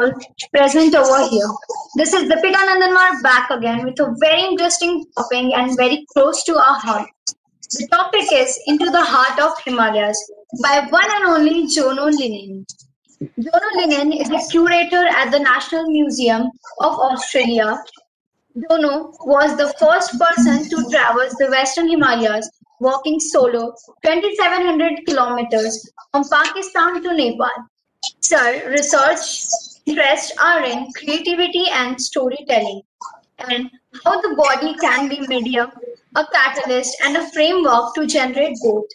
all present over here. This is Deepika Nandanwar back again with a very interesting topic and very close to our heart. The topic is Into the Heart of Himalayas by one and only Jono Lineen. Jono Lineen is a curator at the National Museum of Australia. Jono was the first person to traverse the Western Himalayas walking solo 2700 kilometers from Pakistan to Nepal. Sir, research interests are in creativity and storytelling and how the body can be medium, a catalyst and a framework to generate both.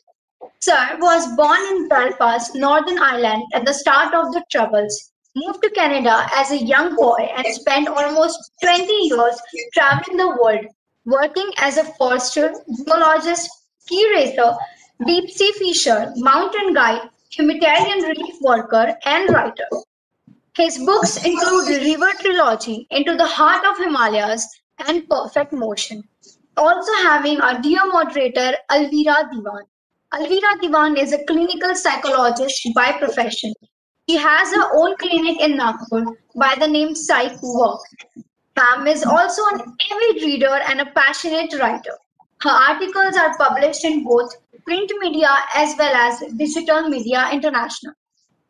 Sir was born in Belfast, Northern Ireland at the start of the Troubles, moved to Canada as a young boy and spent almost 20 years traveling the world, working as a forester, geologist, ski racer, deep sea fisher, mountain guide, humanitarian relief worker, and writer. His books include River Trilogy, Into the Heart of Himalayas, and Perfect Motion. Also having our dear moderator, Alvira Diwan. Alvira Diwan is a clinical psychologist by profession. She has her own clinic in Nagpur by the name Psych Work. Pam is also an avid reader and a passionate writer. Her articles are published in both print media as well as digital media international.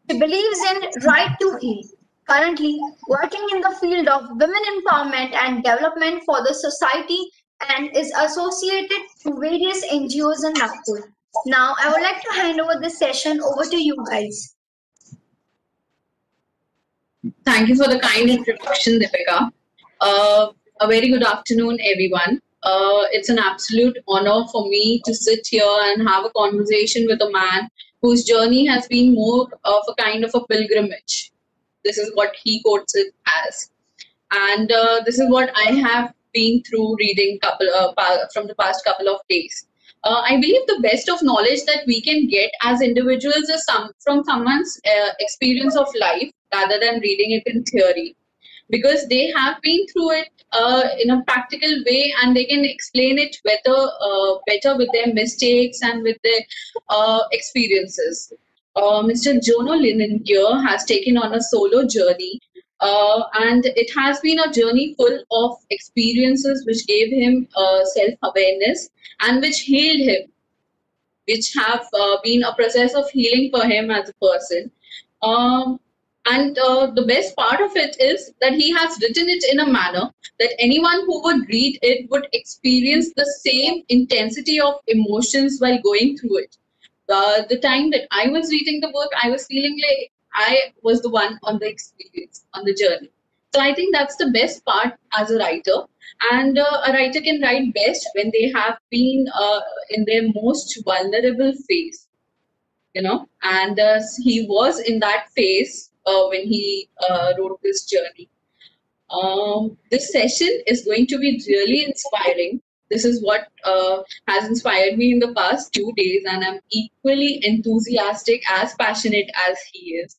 She believes in right to heal, currently working in the field of women empowerment and development for the society and is associated to various NGOs in Nagpur. Now, I would like to hand over this session over to you guys. Thank you for the kind introduction, Deepika. Uh, a very good afternoon, everyone. Uh, it's an absolute honor for me to sit here and have a conversation with a man whose journey has been more of a kind of a pilgrimage. This is what he quotes it as. And uh, this is what I have been through reading couple uh, from the past couple of days. Uh, I believe the best of knowledge that we can get as individuals is some from someone's uh, experience of life rather than reading it in theory because they have been through it uh, in a practical way and they can explain it better uh, better with their mistakes and with their uh, experiences. Uh, Mr. Jono Linengier has taken on a solo journey uh, and it has been a journey full of experiences which gave him uh, self-awareness and which healed him, which have been a process of healing for him as a person. Um, and uh, the best part of it is that he has written it in a manner that anyone who would read it would experience the same intensity of emotions while going through it. Uh, the time that I was reading the book, I was feeling like I was the one on the experience, on the journey. So I think that's the best part as a writer. And uh, a writer can write best when they have been uh, in their most vulnerable phase, you know. And uh, he was in that phase uh, when he uh, wrote this journey. Um, this session is going to be really inspiring. This is what uh, has inspired me in the past two days, and I'm equally enthusiastic, as passionate as he is.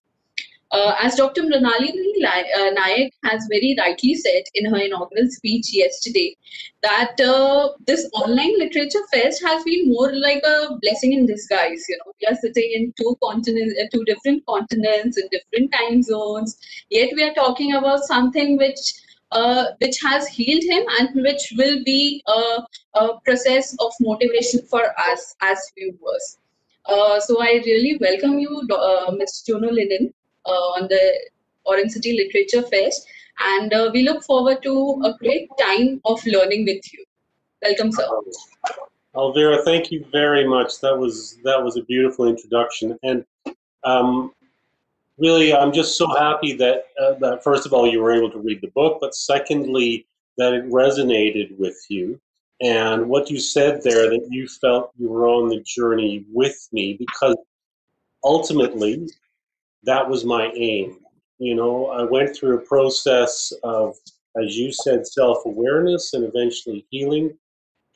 Uh, as Dr. Mrinalini uh, Nayak has very rightly said in her inaugural speech yesterday, that uh, this online literature fest has been more like a blessing in disguise. You know, we are sitting in two continents, uh, two different continents, in different time zones, yet we are talking about something which uh, which has healed him and which will be a, a process of motivation for us as viewers. Uh, so I really welcome you, uh, Ms. Jono Lineen, uh, on the Orange City Literature Fest. And uh, we look forward to a great time of learning with you. Welcome, sir. Alvira, thank you very much. That was that was a beautiful introduction, and um, really, I'm just so happy that uh, that first of all you were able to read the book, but secondly that it resonated with you, and what you said there that you felt you were on the journey with me because ultimately that was my aim. You know, I went through a process of, as you said, self awareness and eventually healing.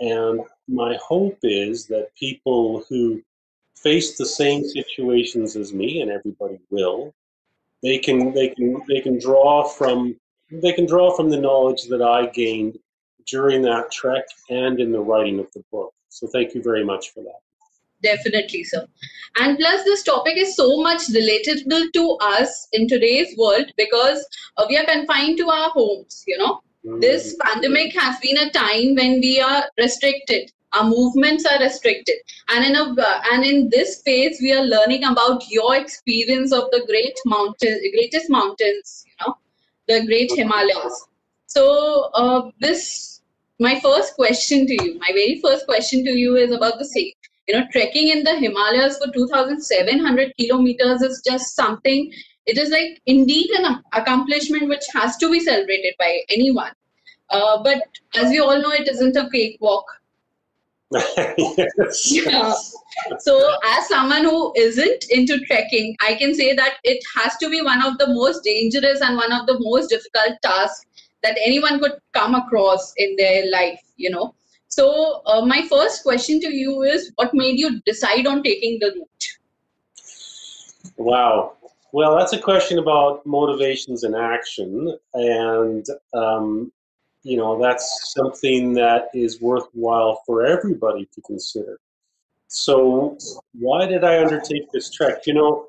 And my hope is that people who face the same situations as me, and everybody will, they can they can they can draw from they can draw from the knowledge that I gained during that trek and in the writing of the book. So thank you very much for that. Definitely, sir. And plus, this topic is so much relatable to us in today's world because uh, we are confined to our homes. You know, mm. this pandemic has been a time when we are restricted. Our movements are restricted, and in a uh, and in this phase, we are learning about your experience of the great mountain, greatest mountains. You know, the great Himalayas. So, uh, this my first question to you, my very first question to you is about the same you know trekking in the himalayas for 2700 kilometers is just something it is like indeed an accomplishment which has to be celebrated by anyone uh, but as we all know it isn't a cakewalk yes. yeah. so as someone who isn't into trekking i can say that it has to be one of the most dangerous and one of the most difficult tasks that anyone could come across in their life you know so, uh, my first question to you is what made you decide on taking the route? Wow. Well, that's a question about motivations and action. And, um, you know, that's something that is worthwhile for everybody to consider. So, why did I undertake this trek? You know,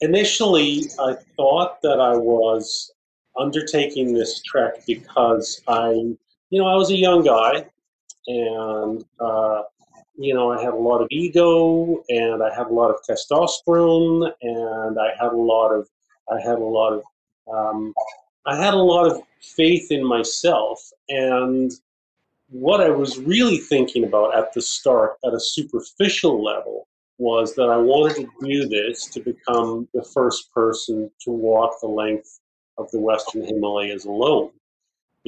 initially I thought that I was undertaking this trek because I, you know, I was a young guy and uh, you know I had a lot of ego, and I had a lot of testosterone, and I had a lot of I had a lot of um, I had a lot of faith in myself, and what I was really thinking about at the start, at a superficial level, was that I wanted to do this to become the first person to walk the length of the Western Himalayas alone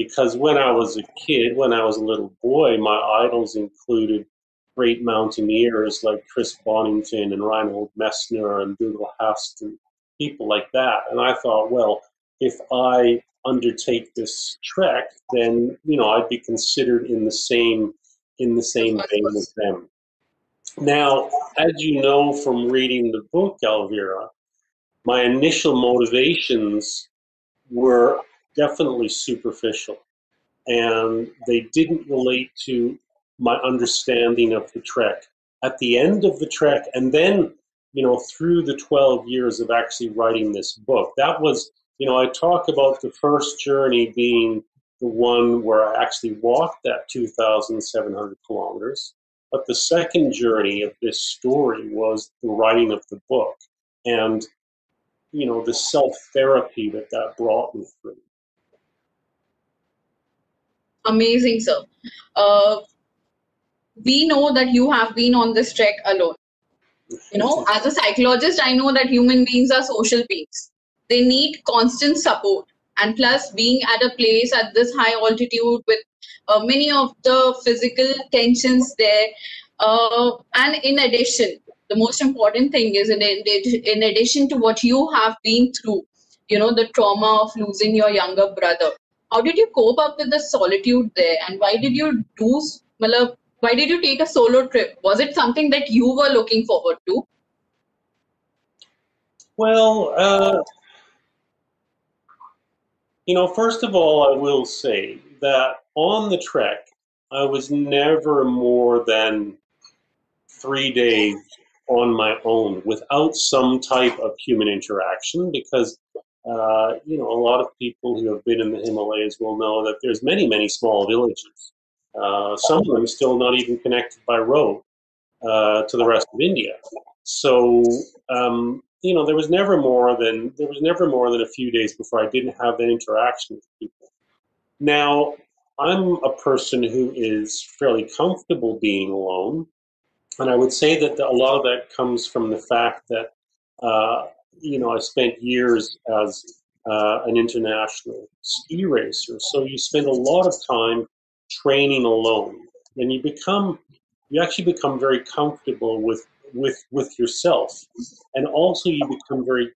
because when I was a kid, when I was a little boy, my idols included great mountaineers like Chris Bonington and Reinhold Messner and Dougal Haston, people like that. And I thought, well, if I undertake this trek, then you know I'd be considered in the same in the same vein as them. Now, as you know from reading the book, Alvira, my initial motivations were definitely superficial. And they didn't relate to my understanding of the trek. At the end of the trek, and then, you know, through the 12 years of actually writing this book, that was, you know, I talk about the first journey being the one where I actually walked that 2,700 kilometers. But the second journey of this story was the writing of the book and, you know, the self therapy that that brought me through. Amazing, sir. Uh, we know that you have been on this trek alone. You know, as a psychologist, I know that human beings are social beings. They need constant support. And plus, being at a place at this high altitude with uh, many of the physical tensions there. Uh, and in addition, the most important thing is in, in addition to what you have been through, you know, the trauma of losing your younger brother how did you cope up with the solitude there? And why did you do why did you take a solo trip? Was it something that you were looking forward to? Well uh, you know first of all i will say that on the trek i was never more than three days on my own without some type of human interaction because uh, you know, a lot of people who have been in the Himalayas will know that there's many, many small villages. Uh, some of them still not even connected by road uh, to the rest of India. So, um, you know, there was never more than there was never more than a few days before I didn't have that interaction with people. Now, I'm a person who is fairly comfortable being alone, and I would say that the, a lot of that comes from the fact that uh, you know, I spent years as uh, an international ski racer. So you spend a lot of time training alone, and you become, you actually become very comfortable with with with yourself, and also you become very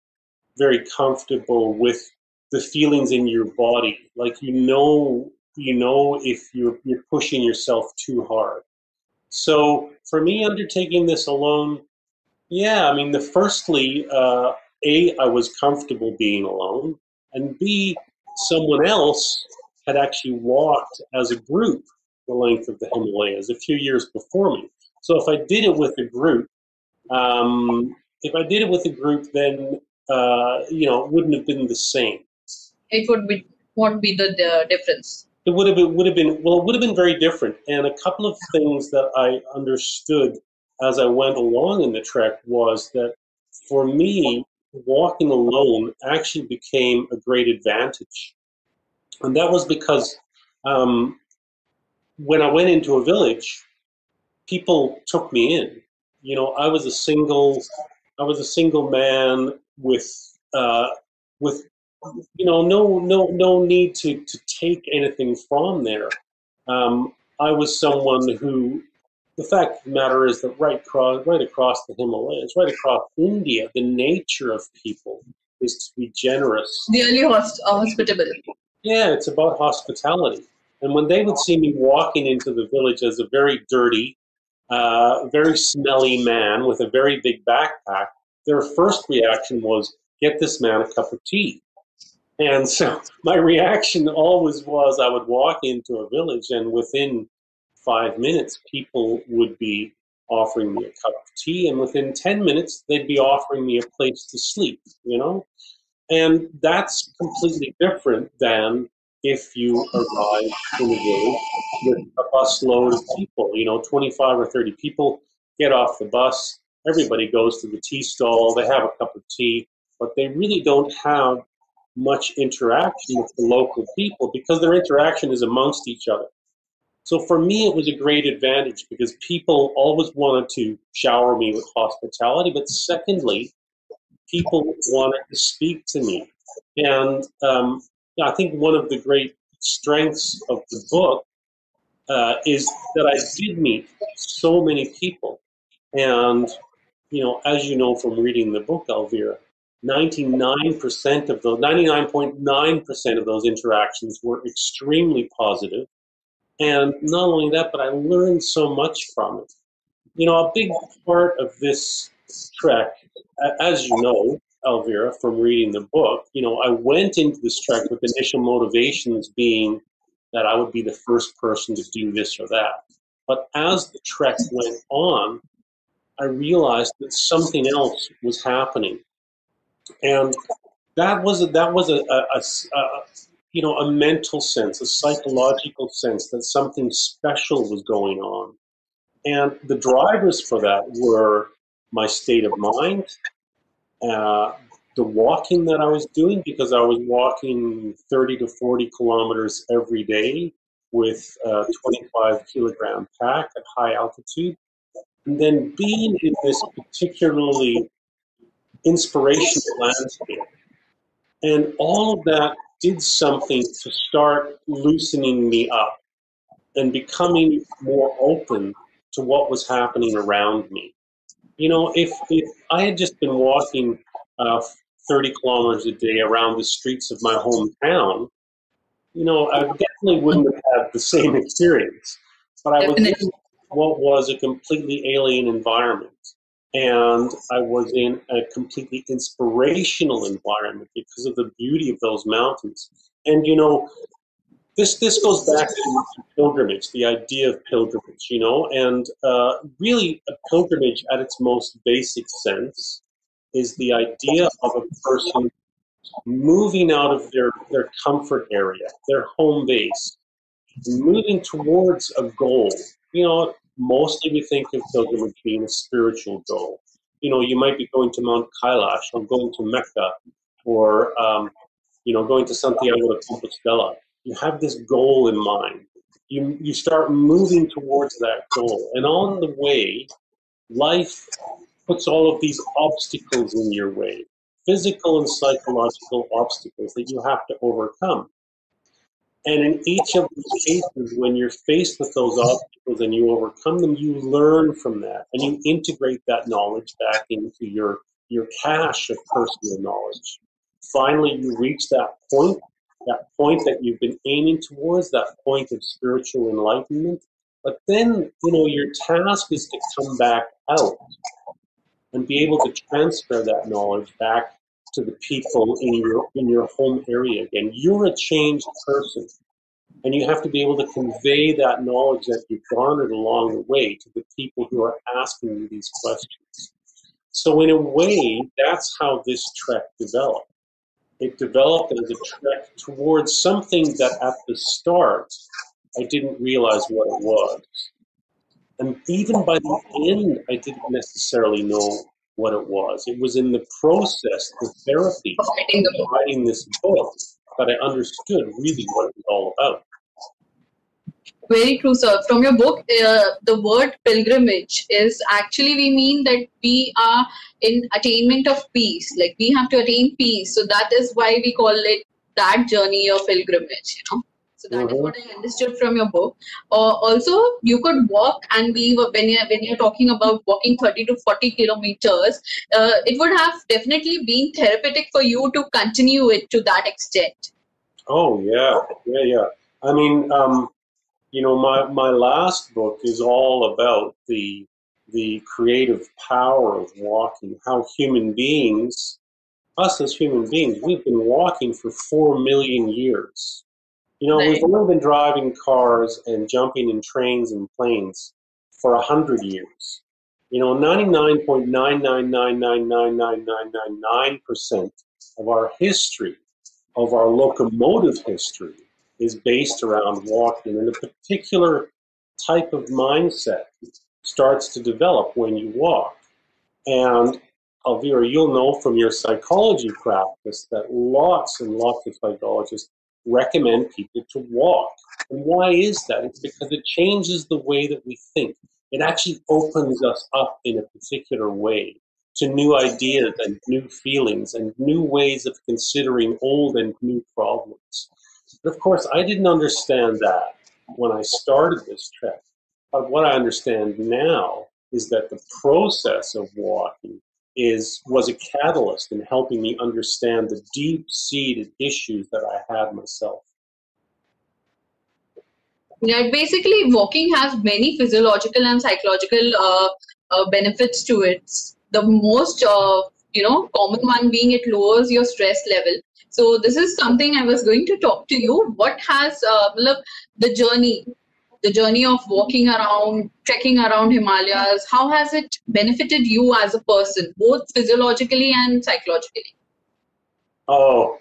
very comfortable with the feelings in your body. Like you know, you know if you're you're pushing yourself too hard. So for me, undertaking this alone, yeah, I mean, the firstly, uh, a, I was comfortable being alone, and B, someone else had actually walked as a group the length of the Himalayas a few years before me. So if I did it with a group, Um, if I did it with a group, then uh, you know, it wouldn't have been the same. It would be what would be the, the difference? It would have been, would have been well, it would have been very different. And a couple of things that I understood as I went along in the trek was that for me, walking alone actually became a great advantage, and that was because um, when I went into a village, people took me in. You know, I was a single, I was a single man with uh, with you know no no no need to to take anything from there. Um, I was someone who. The fact of the matter is that right across, right across the Himalayas, right across India, the nature of people is to be generous. Really host- hospitable. Yeah, it's about hospitality. And when they would see me walking into the village as a very dirty, uh, very smelly man with a very big backpack, their first reaction was, get this man a cup of tea. And so my reaction always was I would walk into a village, and within five minutes, people would be offering me a cup of tea, and within 10 minutes, they'd be offering me a place to sleep, you know? And that's completely different than if you arrive in a village with a bus load of people, you know, 25 or 30 people get off the bus, everybody goes to the tea stall, they have a cup of tea, but they really don't have much interaction with the local people because their interaction is amongst each other. So for me, it was a great advantage because people always wanted to shower me with hospitality, but secondly, people wanted to speak to me. And um, I think one of the great strengths of the book uh, is that I did meet so many people. And, you know, as you know from reading the book, Alvira, 99% of those, 99.9% of those interactions were extremely positive. And not only that, but I learned so much from it. You know, a big part of this trek, as you know, Alvira, from reading the book, you know, I went into this trek with initial motivations being that I would be the first person to do this or that. But as the trek went on, I realized that something else was happening, and that was a, that was a, a, a, you know a mental sense, a psychological sense that something special was going on, and the drivers for that were my state of mind, uh, the walking that I was doing because I was walking 30 to 40 kilometers every day with a 25 kilogram pack at high altitude. And then being in this particularly inspirational landscape. And all of that did something to start loosening me up and becoming more open to what was happening around me. You know, if, if I had just been walking uh, 30 kilometers a day around the streets of my hometown, you know, I definitely wouldn't have had the same experience. But I was in what was a completely alien environment. And I was in a completely inspirational environment because of the beauty of those mountains. And, you know, this this goes back to pilgrimage, the idea of pilgrimage, you know, and uh, really a pilgrimage at its most basic sense is the idea of a person moving out of their, their comfort area, their home base, moving towards a goal. You know, mostly we think of pilgrimage being a spiritual goal. You know, you might be going to Mount Kailash or going to Mecca or, um, you know, going to Santiago de Compostela. You have this goal in mind. You, you start moving towards that goal. And on the way, life puts all of these obstacles in your way, physical and psychological obstacles that you have to overcome. And in each of these cases, when you're faced with those obstacles and you overcome them, you learn from that and you integrate that knowledge back into your, your cache of personal knowledge. Finally, you reach that point, that point that you've been aiming towards, that point of spiritual enlightenment. But then, you know, your task is to come back out and be able to transfer that knowledge back to the people in your in your home area again. You're a changed person. And you have to be able to convey that knowledge that you've garnered along the way to the people who are asking you these questions. So in a way, that's how this trek developed. It developed as a trek towards something that at the start I didn't realize what it was. And even by the end, I didn't necessarily know what it was. It was in the process, the therapy, Writing the book. writing this book, that I understood really what it was all about. Very true, sir. From your book, uh, the word pilgrimage is actually we mean that we are in attainment of peace. Like we have to attain peace. So that is why we call it that journey or pilgrimage. You know. So that is Mhm. what I understood from your book. Uh, also, you could walk, and we were when you're when you're talking about walking 30 to 40 kilometers, uh, it would have definitely been therapeutic for you to continue it to that extent. Oh yeah, yeah, yeah. I mean, um, you know, my my last book is all about the the creative power of walking. How human beings, us as human beings, we've been walking for four million years. You know, we've only been driving cars and jumping in trains and planes for a hundred years. You know, ninety nine point nine nine nine nine nine nine nine nine nine percent of our history of our locomotive history is based around walking, and a particular type of mindset starts to develop when you walk. And Alvira, you'll know from your psychology practice that lots and lots of psychologists recommend people to walk. And why is that? It's because it changes the way that we think. It actually opens us up in a particular way to new ideas and new feelings and new ways of considering old and new problems. But of course, I didn't understand that when I started this trek. But what I understand now is that the process of walking is was a catalyst in helping me understand the deep-seated issues that I had myself. Yeah, basically, walking has many physiological and psychological uh, uh, benefits to it. The most, uh, you know, common one being it lowers your stress level. So this is something I was going to talk to you. What has uh, the journey, the journey of walking around, trekking around Himalayas? How has it benefited you as a person, both physiologically and psychologically? Oh,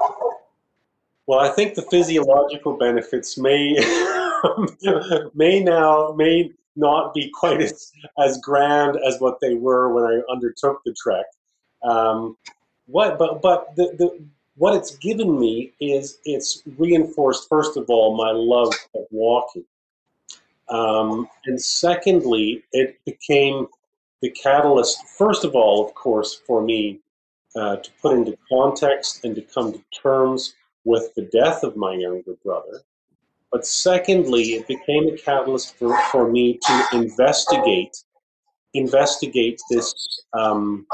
well, I think the physiological benefits may may now may not be quite as, as grand as what they were when I undertook the trek. Um, what, but but the, the what it's given me is it's reinforced first of all my love of walking, um, and secondly, it became the catalyst. First of all, of course, for me uh, to put into context and to come to terms with the death of my younger brother. But secondly, it became a catalyst for, for me to investigate investigate this um,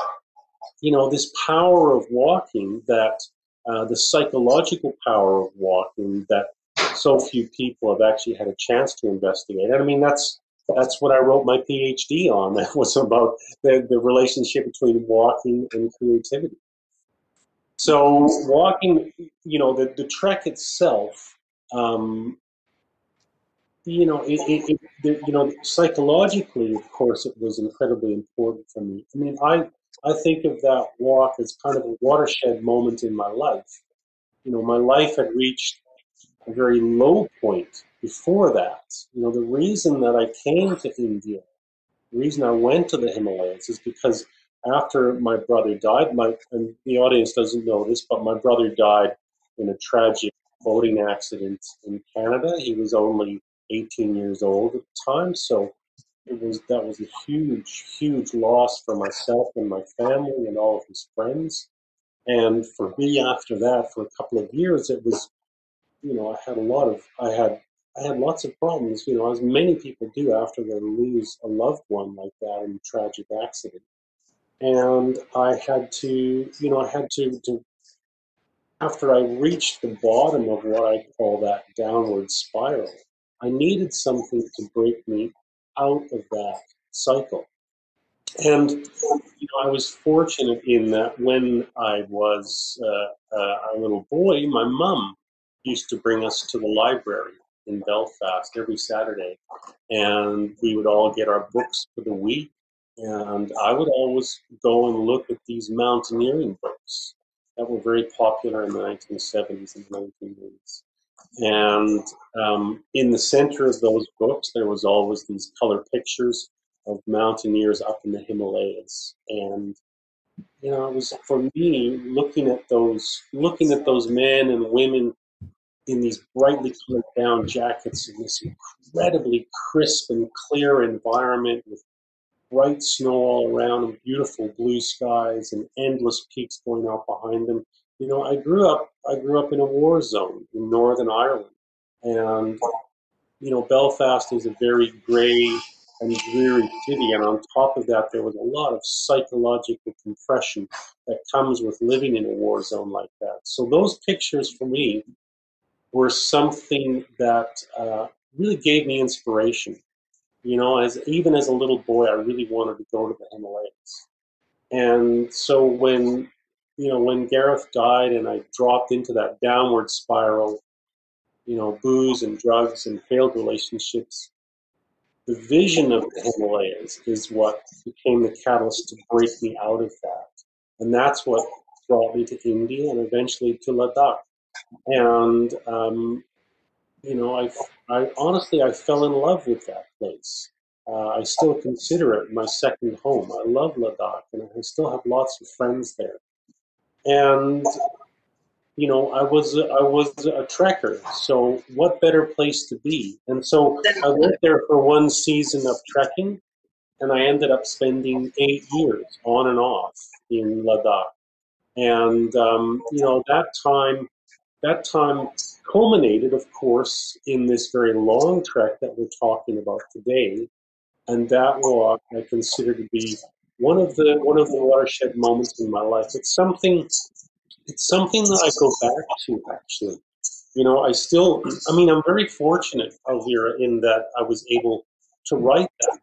you know this power of walking that uh, the psychological power of walking that so few people have actually had a chance to investigate. And I mean that's that's what I wrote my PhD on. That was about the, the relationship between walking and creativity. So walking, you know, the, the trek itself, um, you know, it, it, it the, you know, psychologically, of course, it was incredibly important for me. I mean, I I think of that walk as kind of a watershed moment in my life. You know, my life had reached a very low point before that. You know, the reason that I came to India, the reason I went to the Himalayas is because after my brother died, my and the audience doesn't know this, but my brother died in a tragic boating accident in Canada. He was only 18 years old at the time, so it was that was a huge, huge loss for myself and my family and all of his friends. And for me, after that, for a couple of years, it was, you know, I had a lot of, I had, I had lots of problems, you know, as many people do after they lose a loved one like that in a tragic accident. And I had to, you know, I had to, to after I reached the bottom of what I call that downward spiral, I needed something to break me out of that cycle. And you know, I was fortunate in that when I was uh, uh, a little boy, my mum used to bring us to the library in Belfast every Saturday, and we would all get our books for the week. And I would always go and look at these mountaineering books that were very popular in the 1970s and 1980s. And um, in the center of those books, there was always these color pictures of mountaineers up in the Himalayas. And you know, it was for me looking at those, looking at those men and women in these brightly colored down jackets in this incredibly crisp and clear environment with bright snow all around and beautiful blue skies and endless peaks going out behind them. You know, I grew up I grew up in a war zone in Northern Ireland. And you know, Belfast is a very grey and dreary city, and on top of that, there was a lot of psychological compression that comes with living in a war zone like that. So those pictures for me were something that uh, really gave me inspiration. You know, as even as a little boy, I really wanted to go to the Himalayas, and so when you know when Gareth died and I dropped into that downward spiral, you know, booze and drugs and failed relationships, the vision of the Himalayas is what became the catalyst to break me out of that, and that's what brought me to India and eventually to Ladakh and um, you know, I, I honestly I fell in love with that place. Uh, I still consider it my second home. I love Ladakh, and I still have lots of friends there. And you know, I was I was a trekker, so what better place to be? And so I went there for one season of trekking, and I ended up spending eight years on and off in Ladakh. And um, you know, that time that time culminated, of course, in this very long trek that we're talking about today. And that walk I consider to be one of the one of the watershed moments in my life. It's something it's something that I go back to actually. You know, I still I mean I'm very fortunate, Alvira, in that I was able to write that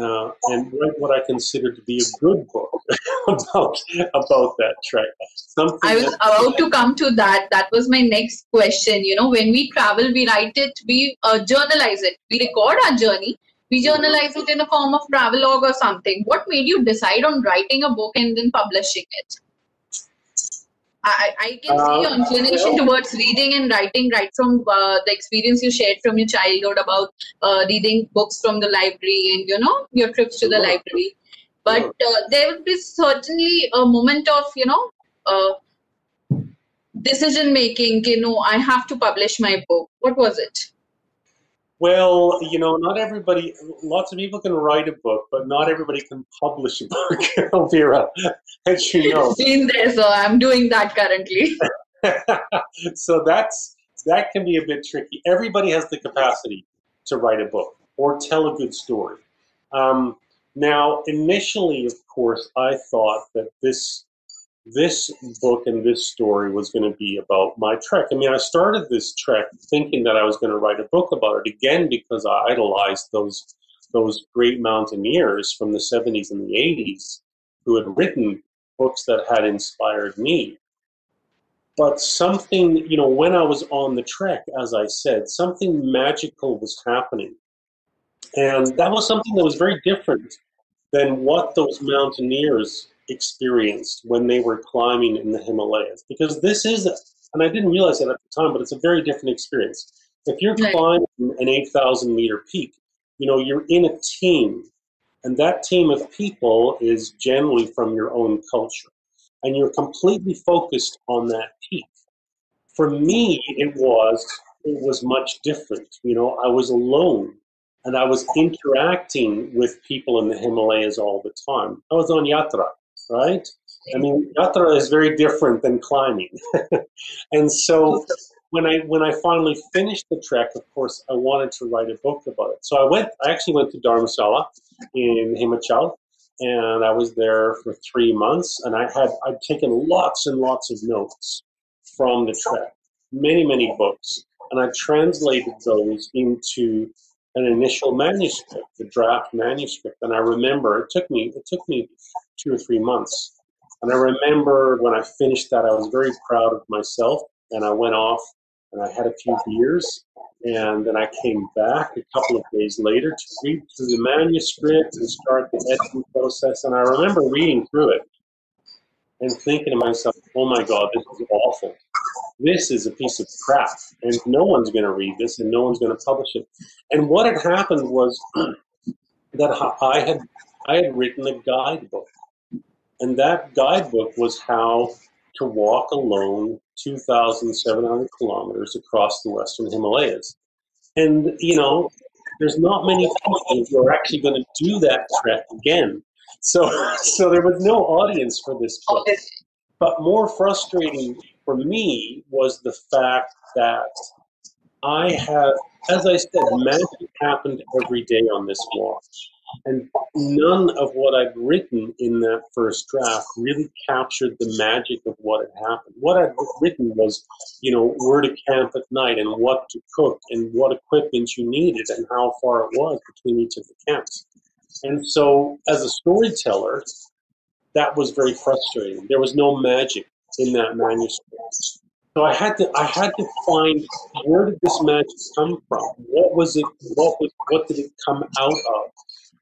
uh, and write what I consider to be a good book about about that trek. Something I was about to come to that. That was my next question. You know, when we travel, we write it, we uh, journalize it, we record our journey, we journalize it in a form of travelogue or something. What made you decide on writing a book and then publishing it? I, I can see your uh, inclination towards reading and writing right from uh, the experience you shared from your childhood about uh, reading books from the library and you know your trips to the library. But uh, there would be certainly a moment of you know uh, decision making. You know, I have to publish my book. What was it? Well, you know, not everybody, lots of people can write a book, but not everybody can publish a book, Alvira, as you know. Been there, so I'm doing that currently. so that's, that can be a bit tricky. Everybody has the capacity to write a book or tell a good story. Um, now, initially, of course, I thought that this this book and this story was going to be about my trek. I mean, I started this trek thinking that I was going to write a book about it again because I idolized those those great mountaineers from the 70s and the 80s who had written books that had inspired me. But something, you know, when I was on the trek, as I said, something magical was happening. And that was something that was very different than what those mountaineers experienced when they were climbing in the Himalayas. Because this is, and I didn't realize that at the time, but it's a very different experience. If you're right. climbing an 8,000 meter peak, you know, you're in a team, and that team of people is generally from your own culture, and you're completely focused on that peak. For me, it was it was much different. You know, I was alone and I was interacting with people in the Himalayas all the time. I was on yatra, right? I mean, yatra is very different than climbing. and so when I when I finally finished the trek, of course, I wanted to write a book about it. So I went. I actually went to Dharamsala in Himachal, and I was there for three months. And I had I'd taken lots and lots of notes from the trek, many many books, and I translated those into an initial manuscript, the draft manuscript. And I remember it took me it took me two or three months. And I remember when I finished that, I was very proud of myself. And I went off and I had a few beers And then I came back a couple of days later to read through the manuscript and start the editing process. And I remember reading through it and thinking to myself, oh my God, this is awful. This is a piece of crap. And no one's going to read this and no one's going to publish it. And what had happened was that I had, I had written a guidebook. And that guidebook was how to walk alone 2,700 kilometers across the Western Himalayas. And, you know, there's not many people who are actually going to do that trek again. So, so there was no audience for this book. But more frustrating for me was the fact that I have, as I said, magic happened every day on this walk. And none of what I'd written in that first draft really captured the magic of what had happened. What I'd written was, you know, where to camp at night and what to cook and what equipment you needed and how far it was between each of the camps. And so, as a storyteller, that was very frustrating. There was no magic in that manuscript. So I had to I had to find where did this magic come from? What was it? What was what did it come out of?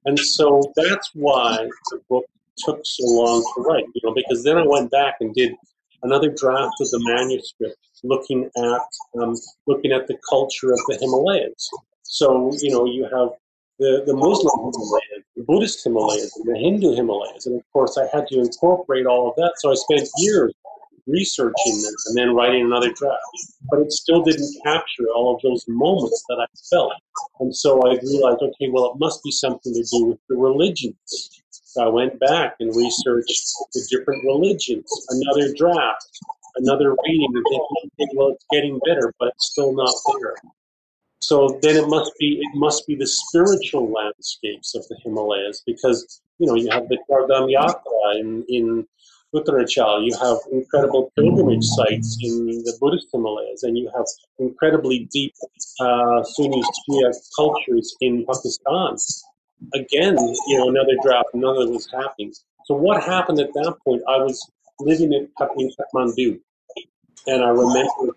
And so that's why the book took so long to write, you know, because then I went back and did another draft of the manuscript, looking at um, looking at the culture of the Himalayas. So you know, you have the, the Muslim Himalayas, the Buddhist Himalayas, and the Hindu Himalayas, and of course I had to incorporate all of that. So I spent years researching this and then writing another draft. But it still didn't capture all of those moments that I felt. And so I realized, okay, well, it must be something to do with the religions. So I went back and researched the different religions, another draft, another reading, and thinking, well, it's getting better, but it's still not there. So then it must be it must be the spiritual landscapes of the Himalayas because you know you have the Chardham Yatra in, in Uttaranchal, you have incredible pilgrimage sites in the Buddhist Himalayas, and you have incredibly deep uh, Sunni Shia cultures in Pakistan. Again, you know, another draft, another was happening. So what happened at that point? I was living in, in Kathmandu, and I remember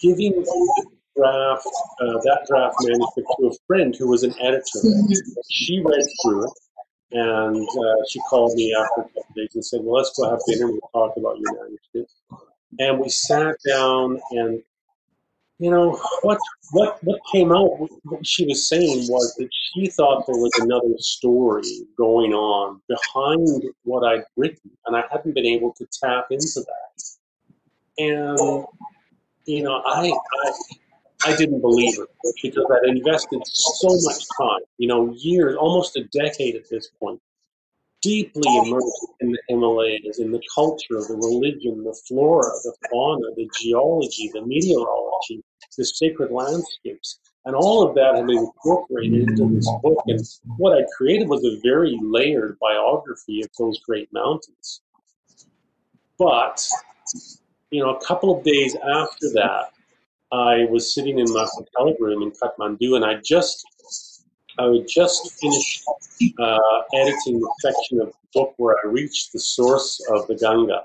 giving the draft, uh, that draft manuscript to a friend who was an editor. Mm-hmm. She read through it, and uh, she called me after a couple days and said, Well, let's go have dinner and we'll talk about your manuscript. And we sat down and you know what what what came out what she was saying was that she thought there was another story going on behind what I'd written and I hadn't been able to tap into that. And you know, I, I I didn't believe it because I'd invested so much time, you know, years, almost a decade at this point, deeply immersed in the Himalayas, in the culture, the religion, the flora, the fauna, the geology, the meteorology, the sacred landscapes. And all of that had been incorporated into this book. And what I created was a very layered biography of those great mountains. But, you know, a couple of days after that, I was sitting in my hotel room in Kathmandu, and I just I had just finished uh, editing the section of the book where I reached the source of the Ganga.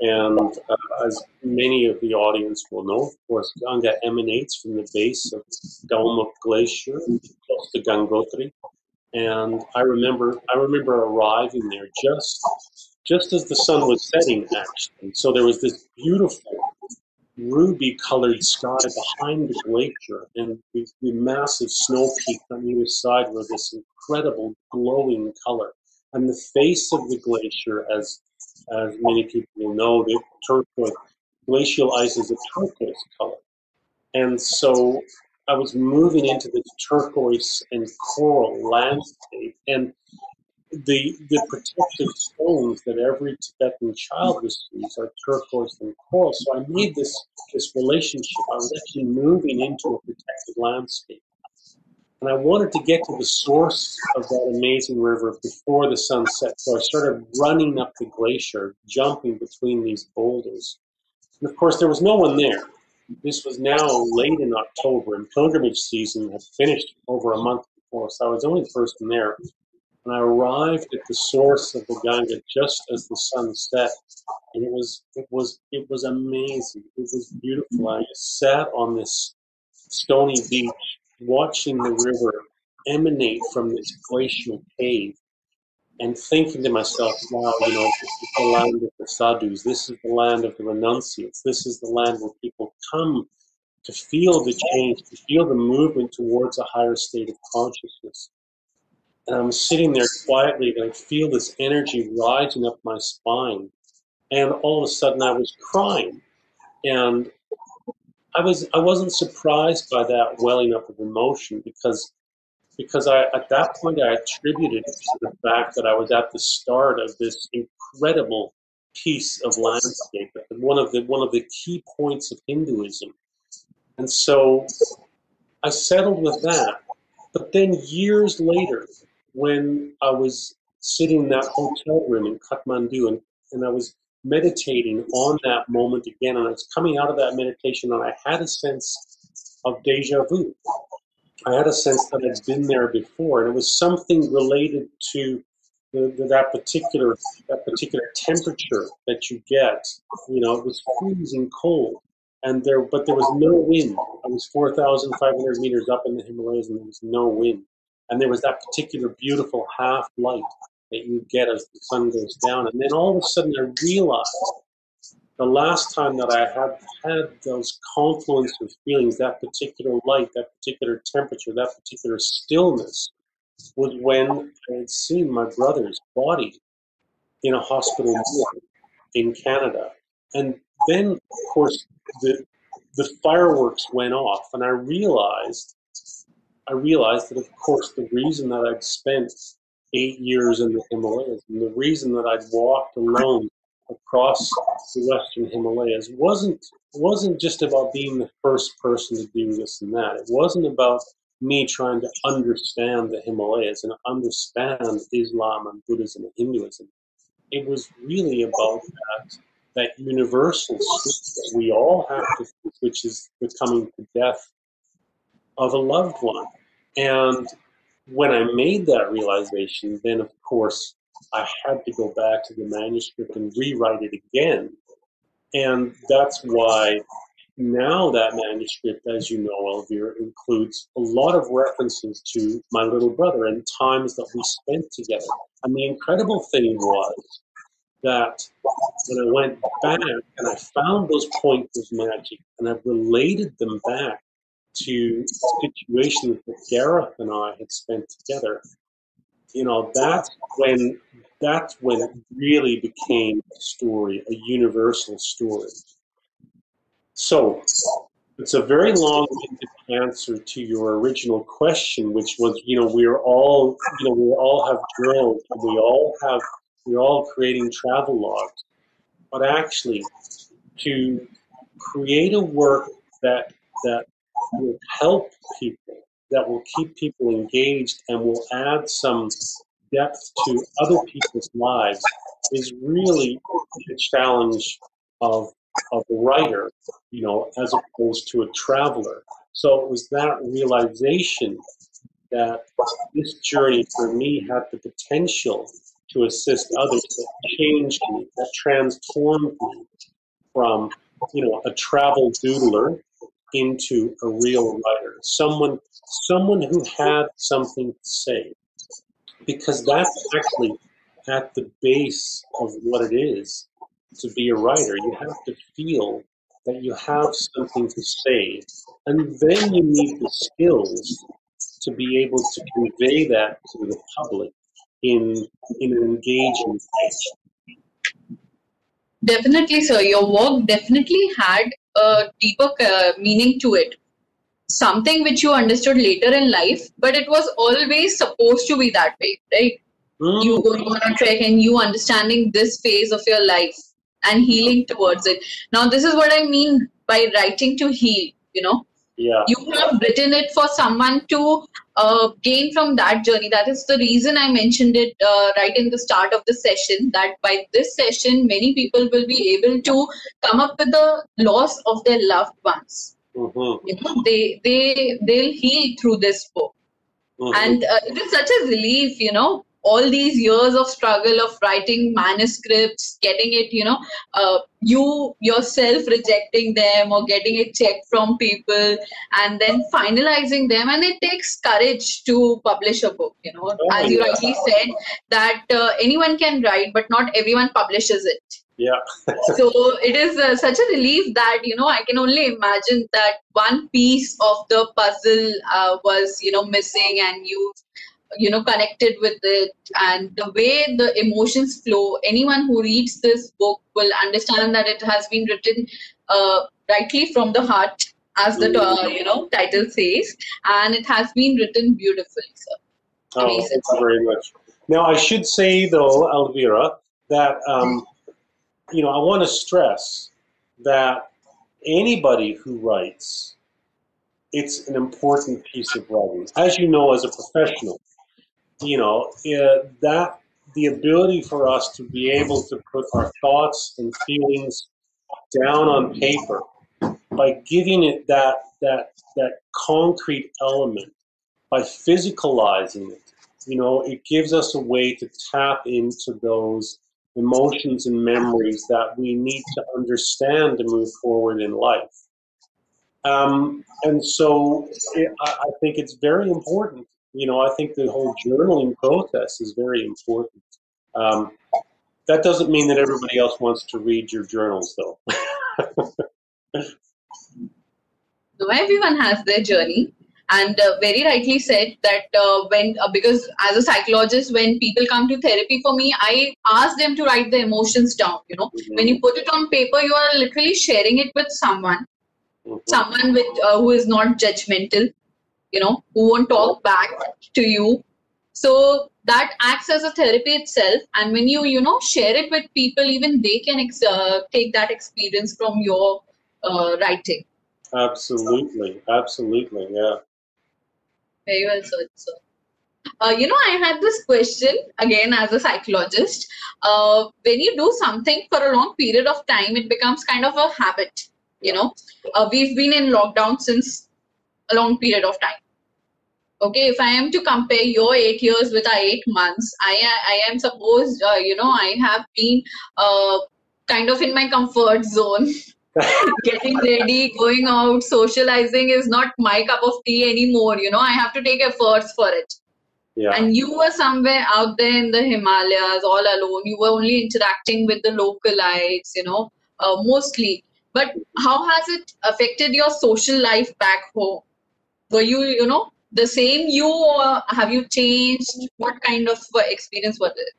And uh, as many of the audience will know, of course, Ganga emanates from the base of Gaumukh Glacier, close to Gangotri. And I remember, I remember arriving there just, just as the sun was setting, actually. So there was this beautiful ruby colored sky behind the glacier and the, the massive snow peak on either side were this incredible glowing color. And the face of the glacier, as as many people will know, the turquoise glacial ice is a turquoise color. And so I was moving into this turquoise and coral landscape. And the the protective stones that every Tibetan child receives are turquoise and coral. So I made this this relationship. I was actually moving into a protected landscape, and I wanted to get to the source of that amazing river before the sun set. So I started running up the glacier, jumping between these boulders, and of course there was no one there. This was now late in October, and pilgrimage season had finished over a month before, so I was only the person there. And I arrived at the source of the Ganga just as the sun set, and it was it was it was amazing. It was beautiful. I just sat on this Stony Beach, watching the river emanate from this glacial cave and thinking to myself, wow, you know, this is the land of the sadhus, this is the land of the renunciates, this is the land where people come to feel the change, to feel the movement towards a higher state of consciousness. And I'm sitting there quietly and I feel this energy rising up my spine. And all of a sudden I was crying. And I was I wasn't surprised by that welling up of emotion because because I at that point I attributed it to the fact that I was at the start of this incredible piece of landscape, one of the one of the key points of Hinduism. And so I settled with that. But then years later, when I was sitting in that hotel room in Kathmandu and, and I was meditating on that moment again, and I was coming out of that meditation and I had a sense of deja vu. I had a sense that I'd been there before, and it was something related to the, the, that particular that particular temperature that you get. You know, it was freezing cold, and there but there was no wind. I was four thousand five hundred meters up in the Himalayas, and there was no wind, and there was that particular beautiful half light that you get as the sun goes down, and then all of a sudden I realized the last time that I had had those confluence of feelings, that particular light, that particular temperature, that particular stillness, was when I had seen my brother's body in a hospital in Canada. And then, of course, the the fireworks went off, and I realized, I realized that, of course, the reason that I'd spent eight years in the Himalayas, and the reason that I'd walked alone across the Western Himalayas wasn't wasn't just about being the first person to do this and that. It wasn't about me trying to understand the Himalayas and understand Islam and Buddhism and Hinduism. It was really about that that universal that we all have to which is the coming to death of a loved one. And when I made that realization, then of course I had to go back to the manuscript and rewrite it again. And that's why now that manuscript, as you know, Alvira, includes a lot of references to my little brother and times that we spent together. And the incredible thing was that when I went back and I found those points of magic and I related them back to situations that Gareth and I had spent together, you know, that's when that's when it really became a story, a universal story. So it's a very long-winded answer to your original question, which was, you know, we're all, you know, we all have journals, we all have, we're all creating travel logs, but actually, to create a work that that will help people, that will keep people engaged, and will add some depth to other people's lives is really the challenge of of writer, you know, as opposed to a traveler. So it was that realization that this journey for me had the potential to assist others that changed me, that transformed me from, you know, a travel doodler into a real writer, someone someone who had something to say, because that's actually at the base of what it is to be a writer. You have to feel that you have something to say, and then you need the skills to be able to convey that to the public in in an engaging way. Definitely, sir. Your work definitely had a deeper uh, meaning to it. Something which you understood later in life, but it was always supposed to be that way, right? Mm. You going on a trek and you understanding this phase of your life and healing towards it. Now, this is what I mean by writing to heal, you know. Yeah. You have written it for someone to uh, gain from that journey. That is the reason I mentioned it uh, right in the start of the session. That by this session, many people will be able to come up with the loss of their loved ones. Mm-hmm. You know, they they they'll heal through this book, Mm-hmm. and uh, it is such a relief. You know, all these years of struggle of writing manuscripts getting it you know uh, you yourself rejecting them or getting it checked from people and then finalizing them and it takes courage to publish a book you know Oh, as you yeah. rightly said that uh, anyone can write but not everyone publishes it Yeah. so it is uh, such a relief that you know i can only imagine that one piece of the puzzle uh, was you know missing and you you know connected with it and the way the emotions flow anyone who reads this book will understand that it has been written uh, rightly from the heart as the uh, you know title says and it has been written beautifully sir Oh, Amazing. thank you very much. Now, I should say, though, Alvira, that, um, you know, I want to stress that anybody who writes, it's an important piece of writing. As you know, as a professional, you know, that the ability for us to be able to put our thoughts and feelings down on paper by giving it that that that concrete element by physicalizing it you know it gives us a way to tap into those emotions and memories that we need to understand to move forward in life. Um, and so it, I think it's very important you know i think the whole journaling process is very important um, that doesn't mean that everybody else wants to read your journals though So everyone has their journey, and uh, very rightly said that uh, when uh, because as a psychologist, when people come to therapy for me, I ask them to write the emotions down. You know, when you put it on paper, you are literally sharing it with someone, Mhm. someone with uh, who is not judgmental. You know, who won't talk back to you. So that acts as a therapy itself, and when you you know share it with people, even they can ex- uh, take that experience from your uh, writing. Absolutely, absolutely, yeah. Very well said, sir. Uh, you know, I had this question again as a psychologist. Uh, when you do something for a long period of time, it becomes kind of a habit. You know, uh, we've been in lockdown since a long period of time. Okay, if I am to compare your eight years with our eight months, I I am supposed, uh, you know, I have been uh, kind of in my comfort zone. Getting ready, going out, socializing is not my cup of tea anymore. You know, I have to take efforts for it. Yeah. And you were somewhere out there in the Himalayas all alone. You were only interacting with the localites, you know, uh, mostly. But how has it affected your social life back home? Were you, you know, the same you, or have you changed? What kind of uh, experience was it?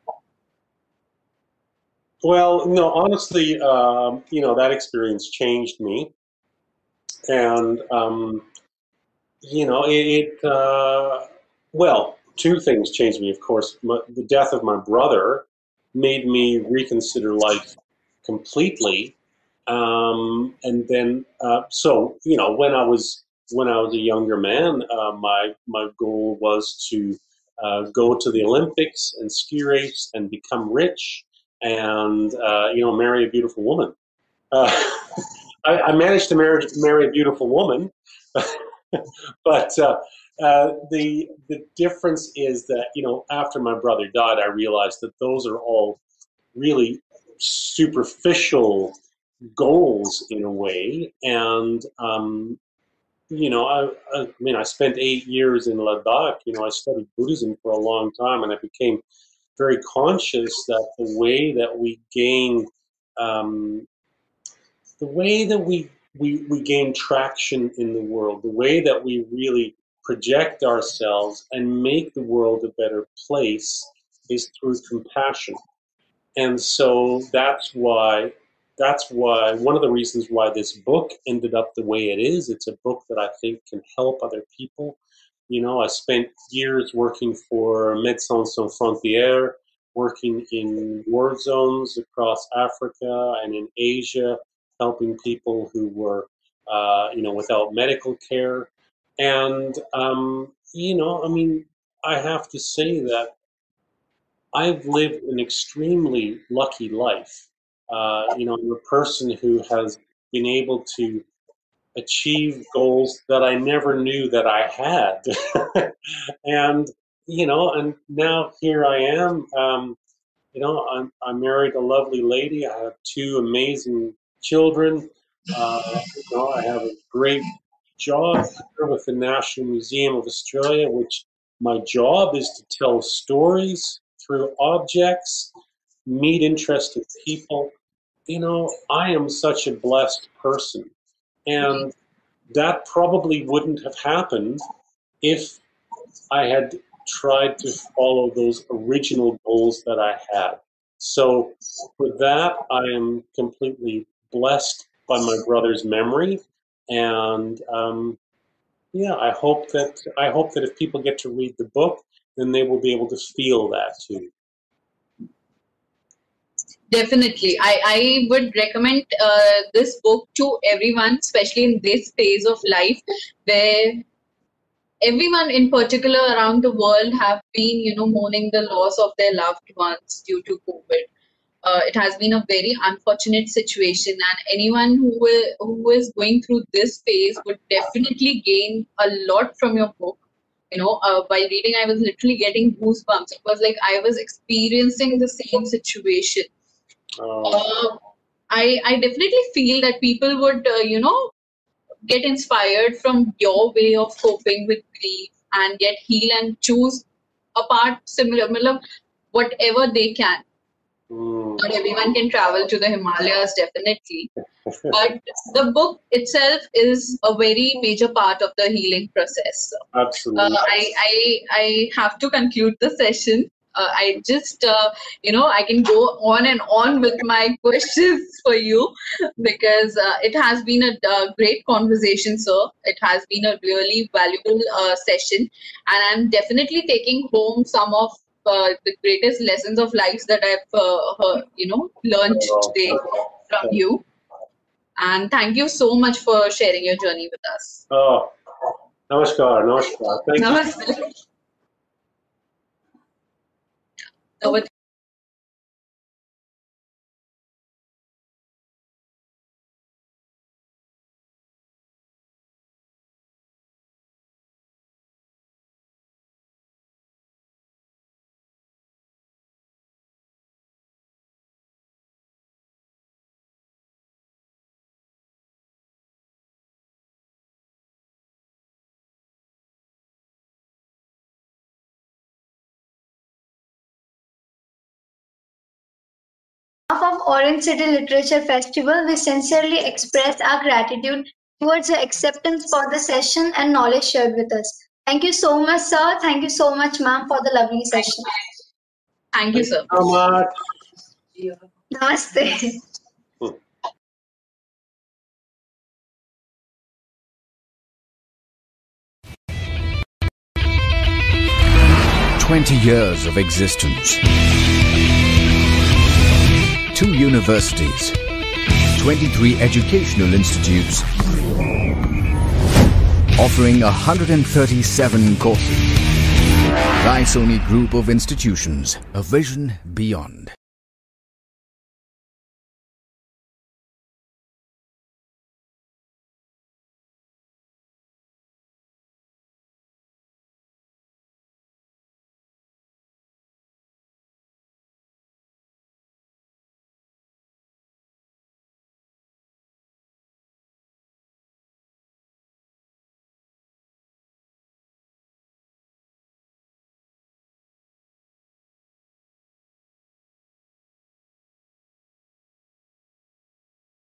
Well, no, honestly, um, you know, that experience changed me. And, um, you know, it, it uh, well, two things changed me, of course. My, the death of my brother made me reconsider life completely. Um, and then, uh, so, you know, when I was, when I was a younger man, uh, my, my goal was to uh, go to the Olympics and ski race and become rich and uh, you know marry a beautiful woman. Uh, I, I, managed to marry marry a beautiful woman, but uh, uh, the the difference is that you know after my brother died, I realized that those are all really superficial goals in a way, and um, you know I, I mean I spent eight years in Ladakh. You know I studied Buddhism for a long time, and I became very conscious that the way that we gain um, the way that we, we we gain traction in the world the way that we really project ourselves and make the world a better place is through compassion and so that's why that's why one of the reasons why this book ended up the way it is it's a book that i think can help other people you know, I spent years working for Médecins Sans Frontières, working in war zones across Africa and in Asia, helping people who were, uh, you know, without medical care. And, um, you know, I mean, I have to say that I've lived an extremely lucky life. Uh, you know, I'm a person who has been able to achieve goals that I never knew that I had. and you know, and now here I am. Um, you know, I'm, I married a lovely lady. I have two amazing children. Uh, you know, I have a great job here with the National Museum of Australia, which my job is to tell stories through objects, meet interested people. You know, I am such a blessed person. And that probably wouldn't have happened if I had tried to follow those original goals that I had. So, with that, I am completely blessed by my brother's memory, and um, yeah, I hope that I hope that if people get to read the book, then they will be able to feel that too. Definitely, I, I would recommend uh, this book to everyone, especially in this phase of life where everyone in particular around the world have been you know mourning the loss of their loved ones due to covid. Uh, it has been a very unfortunate situation and anyone who will, who is going through this phase would definitely gain a lot from your book. You know uh, reading i was literally getting goosebumps. It was like i was experiencing the same situation uh, I, I definitely feel that people would uh, you know get inspired from your way of coping with grief and get heal and choose a part similar whatever they can. mm, not everyone can travel to the himalayas definitely. But the book itself is a very major part of the healing process. Absolutely. uh, I, I i have to conclude the session uh, I just, uh, you know, I can go on and on with my questions for you because uh, it has been a uh, great conversation, sir. It has been a really valuable uh, session, and I'm definitely taking home some of uh, the greatest lessons of life that I've, you know, learned today from you. And thank you so much for sharing your journey with us. Oh, namaskar, namaskar. Thank you. Namaste. Behalf of Orange City Literature Festival, we sincerely express our gratitude towards your acceptance for the session and knowledge shared with us. Thank you so much, sir. Thank you so much, ma'am, for the lovely session. Thank you, sir. so much. Namaste. Twenty years of existence. Two universities. 23 educational institutes. Offering 137 courses. Raisoni Group of Institutions. A vision beyond.